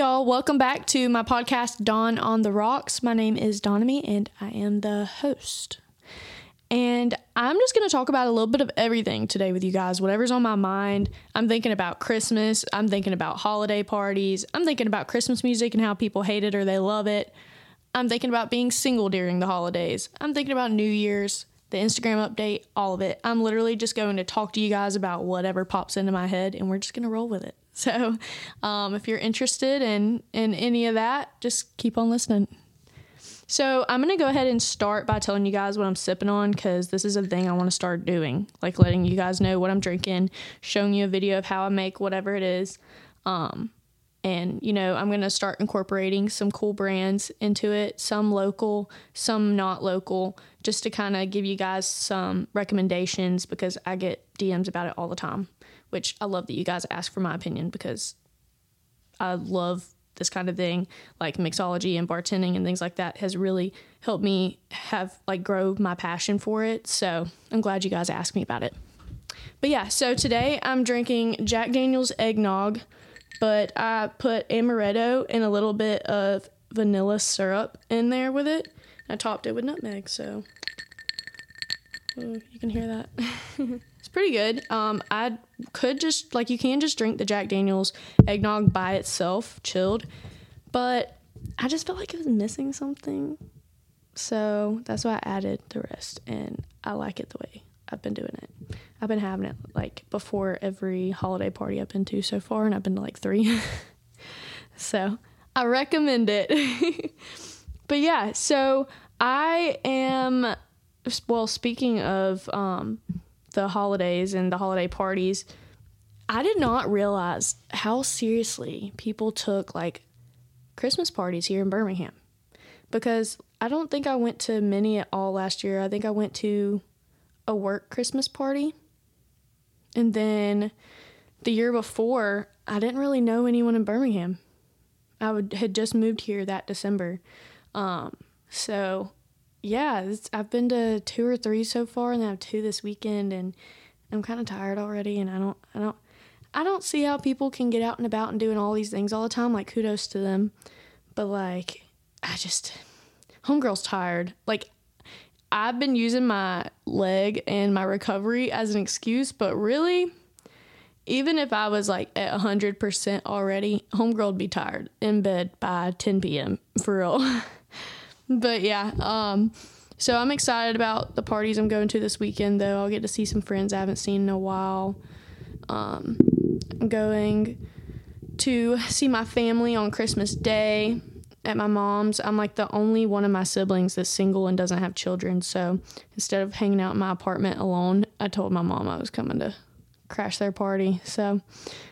y'all. Welcome back to my podcast, Donn on the Rocks. My name is Donnamy, and I am the host. And I'm just going to talk about a little bit of everything today with you guys, whatever's on my mind. I'm thinking about Christmas. I'm thinking about holiday parties. I'm thinking about Christmas music and how people hate it or they love it. I'm thinking about being single during the holidays. I'm thinking about New Year's, the Instagram update, all of it. I'm literally just going to talk to you guys about whatever pops into my head, and we're just going to roll with it. So, um, if you're interested in in any of that, just keep on listening. So, I'm going to go ahead and start by telling you guys what I'm sipping on because this is a thing I want to start doing, like letting you guys know what I'm drinking, showing you a video of how I make whatever it is. Um, and you know i'm going to start incorporating some cool brands into it some local some not local just to kind of give you guys some recommendations because i get dms about it all the time which i love that you guys ask for my opinion because i love this kind of thing. Like mixology and bartending and things like that has really helped me have like grow my passion for it. So i'm glad you guys asked me about it. But yeah so today i'm drinking jack daniels eggnog but I put amaretto and a little bit of vanilla syrup in there with it. I topped it with nutmeg, so oh, you can hear that. it's pretty good. Um, I could just like you can just drink the Jack Daniels eggnog by itself, chilled, but I just felt like it was missing something, so that's why I added the rest, and I like it the way I've been doing it. I've been having it like before every holiday party I've been to so far, and I've been to like three. so I recommend it. but yeah, so I am, well, speaking of um, the holidays and the holiday parties, I did not realize how seriously people took like Christmas parties here in Birmingham because I don't think I went to many at all last year. I think I went to a work Christmas party. And then the year before, I didn't really know anyone in Birmingham. I would, had just moved here that December. Um, so, yeah, I've been to two or three so far, and I have two this weekend, and I'm kind of tired already. And I don't, I don't, I don't see how people can get out and about and doing all these things all the time. Like, kudos to them, but like, I just, homegirl's tired. Like, I've been using my leg and my recovery as an excuse, but really, even if I was like at 100% already, homegirl would be tired in bed by 10 p.m. for real. but yeah, um, so I'm excited about the parties I'm going to this weekend, though. I'll get to see some friends I haven't seen in a while. Um, I'm going to see my family on Christmas Day at my mom's. I'm like the only one of my siblings that's single and doesn't have children. So instead of hanging out in my apartment alone, I told my mom I was coming to crash their party. So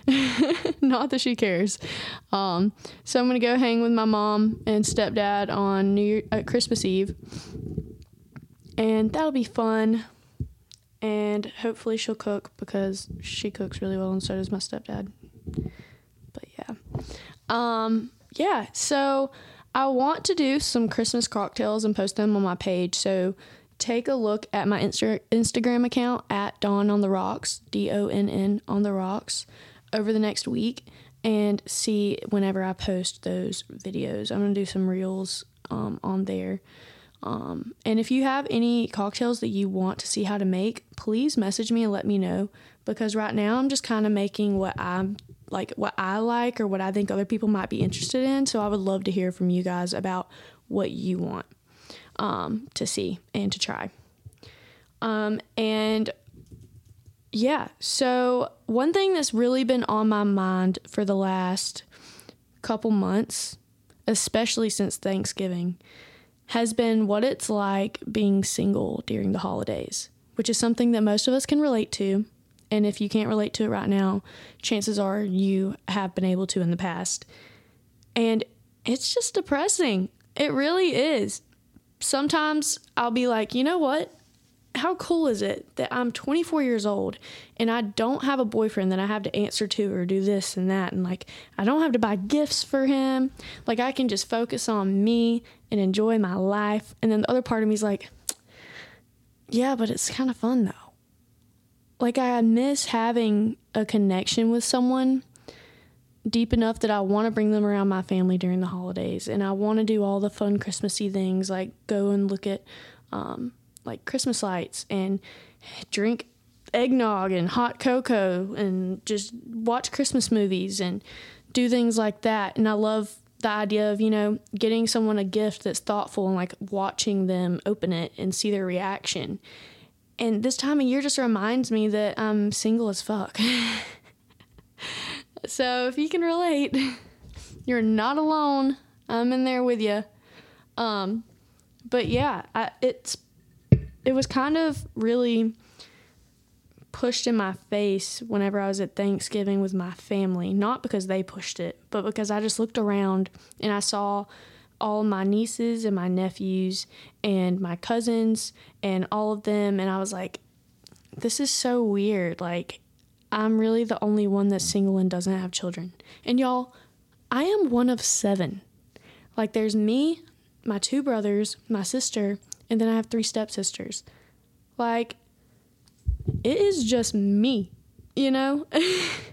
not that she cares. Um, so I'm gonna go hang with my mom and stepdad on New Year, uh, Christmas Eve, and that'll be fun. And hopefully she'll cook because she cooks really well, and so does my stepdad. But yeah. Um, yeah, so I want to do some Christmas cocktails and post them on my page. So take a look at my Insta- Instagram account at Donn on the Rocks, D O N N on the Rocks, over the next week and see whenever I post those videos. I'm going to do some reels um, on there. Um, and if you have any cocktails that you want to see how to make, please message me and let me know because right now I'm just kind of making what I'm like what I like or what I think other people might be interested in. So I would love to hear from you guys about what you want um, to see and to try. Um, and yeah, so one thing that's really been on my mind for the last couple months, especially since Thanksgiving, has been what it's like being single during the holidays, which is something that most of us can relate to. And if you can't relate to it right now, chances are you have been able to in the past. And it's just depressing. It really is. Sometimes I'll be like, you know what? How cool is it that I'm 24 years old and I don't have a boyfriend that I have to answer to or do this and that? And like, I don't have to buy gifts for him. Like, I can just focus on me and enjoy my life. And then the other part of me is like, yeah, but it's kind of fun though like I miss having a connection with someone deep enough that I want to bring them around my family during the holidays and I want to do all the fun Christmassy things like go and look at um, like Christmas lights and drink eggnog and hot cocoa and just watch Christmas movies and do things like that. And I love the idea of, you know, getting someone a gift that's thoughtful and like watching them open it and see their reaction. And this time of year just reminds me that I'm single as fuck. so if you can relate, you're not alone. I'm in there with you. Um, but yeah, I, it's it was kind of really pushed in my face whenever I was at Thanksgiving with my family, not because they pushed it, but because I just looked around and I saw all my nieces and my nephews and my cousins and all of them and I was like this is so weird like I'm really the only one that's single and doesn't have children. And y'all, I am one of 7. Like there's me, my two brothers, my sister, and then I have three stepsisters. Like, it is just me, you know?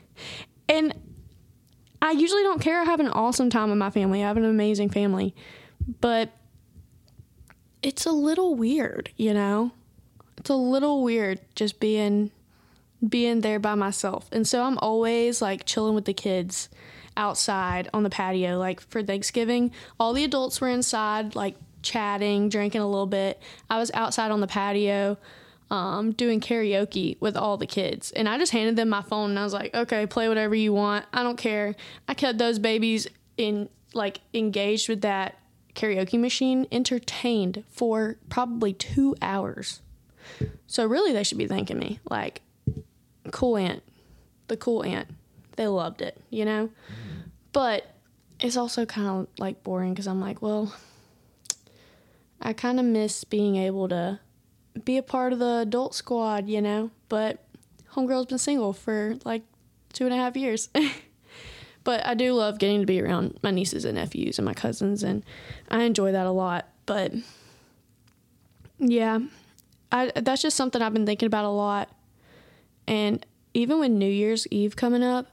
and I usually don't care. I have an awesome time with my family. I have an amazing family. But it's a little weird, you know? It's a little weird just being being there by myself. And so I'm always like chilling with the kids outside on the patio like for Thanksgiving. All the adults were inside like chatting, drinking a little bit. I was outside on the patio um, doing karaoke with all the kids. And I just handed them my phone and I was like, okay, play whatever you want. I don't care. I kept those babies in like engaged with that karaoke machine, entertained for probably two hours. So really they should be thanking me. Like, cool aunt. The cool aunt. They loved it, you know? But it's also kind of like boring because I'm like, well, I kind of miss being able to be a part of the adult squad, you know. But homegirl's been single for like two and a half years. but I do love getting to be around my nieces and nephews and my cousins, and I enjoy that a lot. But yeah, I that's just something I've been thinking about a lot. And even with New Year's Eve coming up,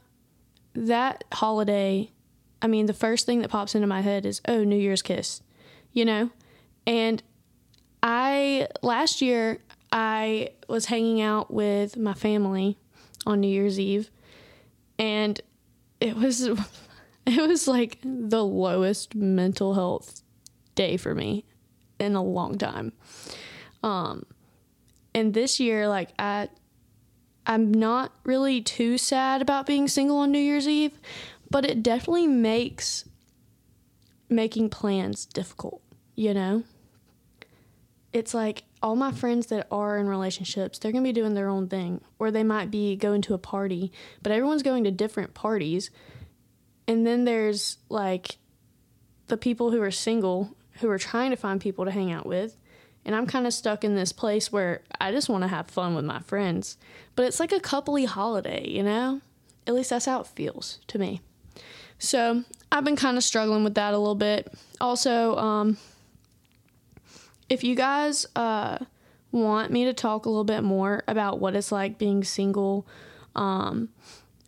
that holiday, I mean, the first thing that pops into my head is, oh, New Year's kiss, you know? And I last year I was hanging out with my family on New Year's Eve and it was it was like the lowest mental health day for me in a long time. Um and this year like I I'm not really too sad about being single on New Year's Eve, but it definitely makes making plans difficult, you know? It's like all my friends that are in relationships, they're going to be doing their own thing, or they might be going to a party, but everyone's going to different parties. And then there's like the people who are single who are trying to find people to hang out with. And I'm kind of stuck in this place where I just want to have fun with my friends. But it's like a coupley holiday, you know? At least that's how it feels to me. So I've been kind of struggling with that a little bit. Also, um, if you guys uh, want me to talk a little bit more about what it's like being single um,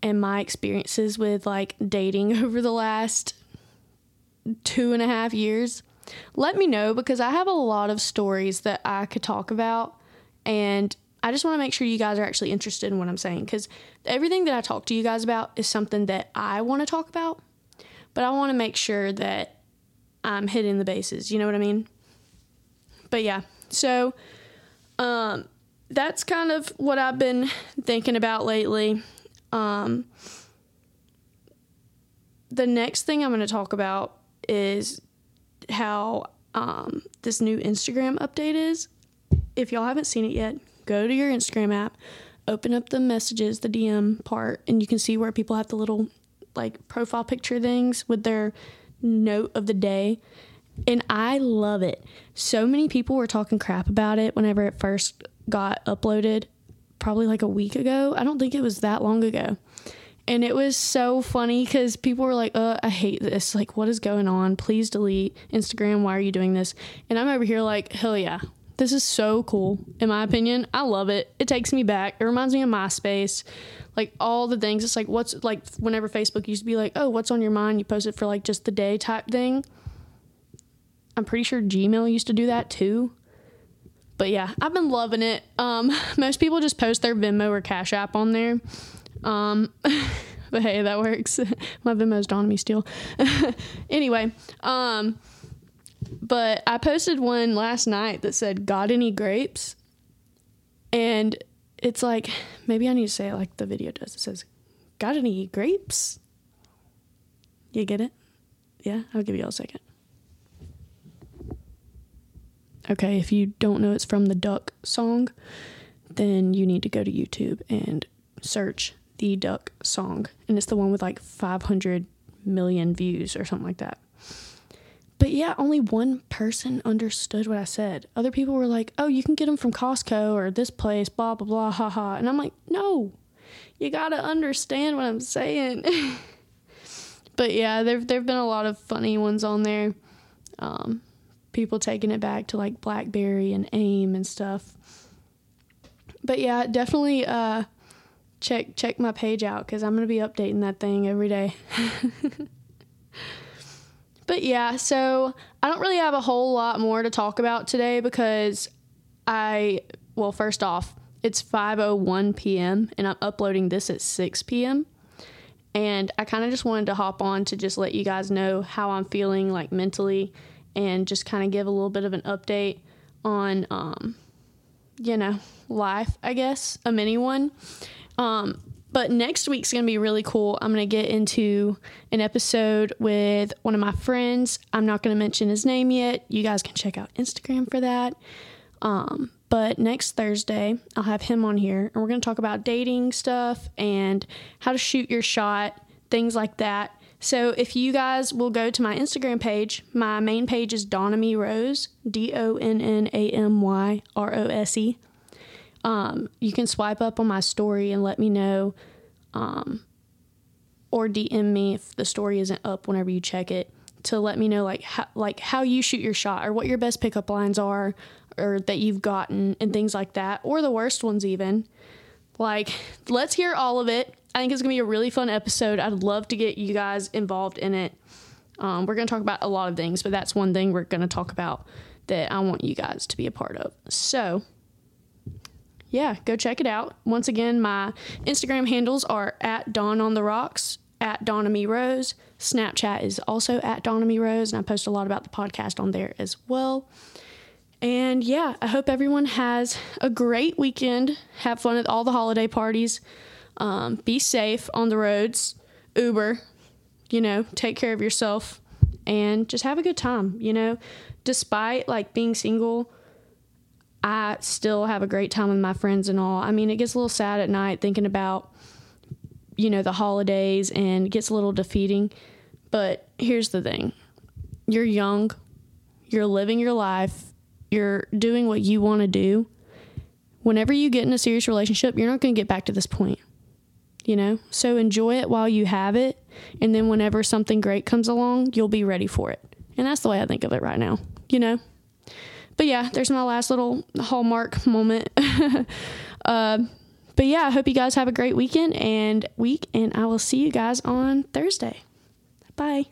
and my experiences with like dating over the last two and a half years, let me know because I have a lot of stories that I could talk about. And I just want to make sure you guys are actually interested in what I'm saying because everything that I talk to you guys about is something that I want to talk about, but I want to make sure that I'm hitting the bases. You know what I mean? But yeah, so um, that's kind of what I've been thinking about lately. Um, the next thing I'm going to talk about is how um, this new Instagram update is. If y'all haven't seen it yet, go to your Instagram app, open up the messages, the DM part, and you can see where people have the little like profile picture things with their note of the day. And I love it. So many people were talking crap about it whenever it first got uploaded, probably like a week ago. I don't think it was that long ago. And it was so funny because people were like, uh, I hate this. Like, what is going on? Please delete Instagram. Why are you doing this? And I'm over here like, hell yeah, This is so cool, in my opinion. I love it. It takes me back. It reminds me of MySpace, like all the things. It's like what's like whenever Facebook used to be like, oh, what's on your mind? You post it for like just the day type thing. I'm pretty sure Gmail used to do that too. But yeah, I've been loving it. Um, most people just post their Venmo or Cash App on there. Um, but hey, that works. My Venmo's Don me still. anyway, um, but I posted one last night that said, "Got any grapes?" And it's like maybe I need to say it like the video does. It says, "Got any grapes?" You get it? Yeah, I'll give you all a second. Okay, if you don't know it's from the Duck song, then you need to go to YouTube and search the Duck song. And it's the one with like 500 million views or something like that. But yeah, only one person understood what I said. Other people were like, oh, you can get them from Costco or this place, blah, blah, blah, ha ha. And I'm like, no, you gotta understand what I'm saying. but yeah, there there've been a lot of funny ones on there. Um, people taking it back to like BlackBerry and AIM and stuff. But yeah, definitely uh, check check my page out because I'm gonna be updating that thing every day. but yeah, so I don't really have a whole lot more to talk about today because I well, first off, it's 5:01 p.m. and I'm uploading this at 6 p.m. And I kind of just wanted to hop on to just let you guys know how I'm feeling like mentally and just kind of give a little bit of an update on, um, you know, life, I guess, a mini one. Um, but next week's gonna be really cool. I'm gonna get into an episode with one of my friends. I'm not gonna mention his name yet. You guys can check out Instagram for that. Um, but next Thursday, I'll have him on here and we're gonna talk about dating stuff and how to shoot your shot, things like that. So if you guys will go to my Instagram page, my main page is Donnamy Rose, D O N N A M Y R O S E. Um, you can swipe up on my story and let me know, um, or DM me if the story isn't up whenever you check it to let me know like how, like how you shoot your shot or what your best pickup lines are or that you've gotten and things like that or the worst ones even. Like let's hear all of it I think it's gonna be a really fun episode. I'd love to get you guys involved in it. Um, we're gonna talk about a lot of things, but that's one thing we're gonna talk about that I want you guys to be a part of. So, yeah, go check it out. Once again, my Instagram handles are at Donn on the Rocks, at Donnamy Rose. Snapchat is also at Donnamy Rose, and I post a lot about the podcast on there as well. And yeah, I hope everyone has a great weekend. Have fun at all the holiday parties. Um, be safe on the roads, Uber, you know, take care of yourself and just have a good time, you know. Despite like being single, I still have a great time with my friends and all. I mean, it gets a little sad at night thinking about you know, the holidays and gets a little defeating. But here's the thing. You're young, you're living your life, you're doing what you want to do. Whenever you get in a serious relationship, you're not going to get back to this point you know? So enjoy it while you have it. And then whenever something great comes along, you'll be ready for it. And that's the way I think of it right now, you know? But yeah, there's my last little hallmark moment. uh, but yeah, I hope you guys have a great weekend and week, and I will see you guys on Thursday. Bye.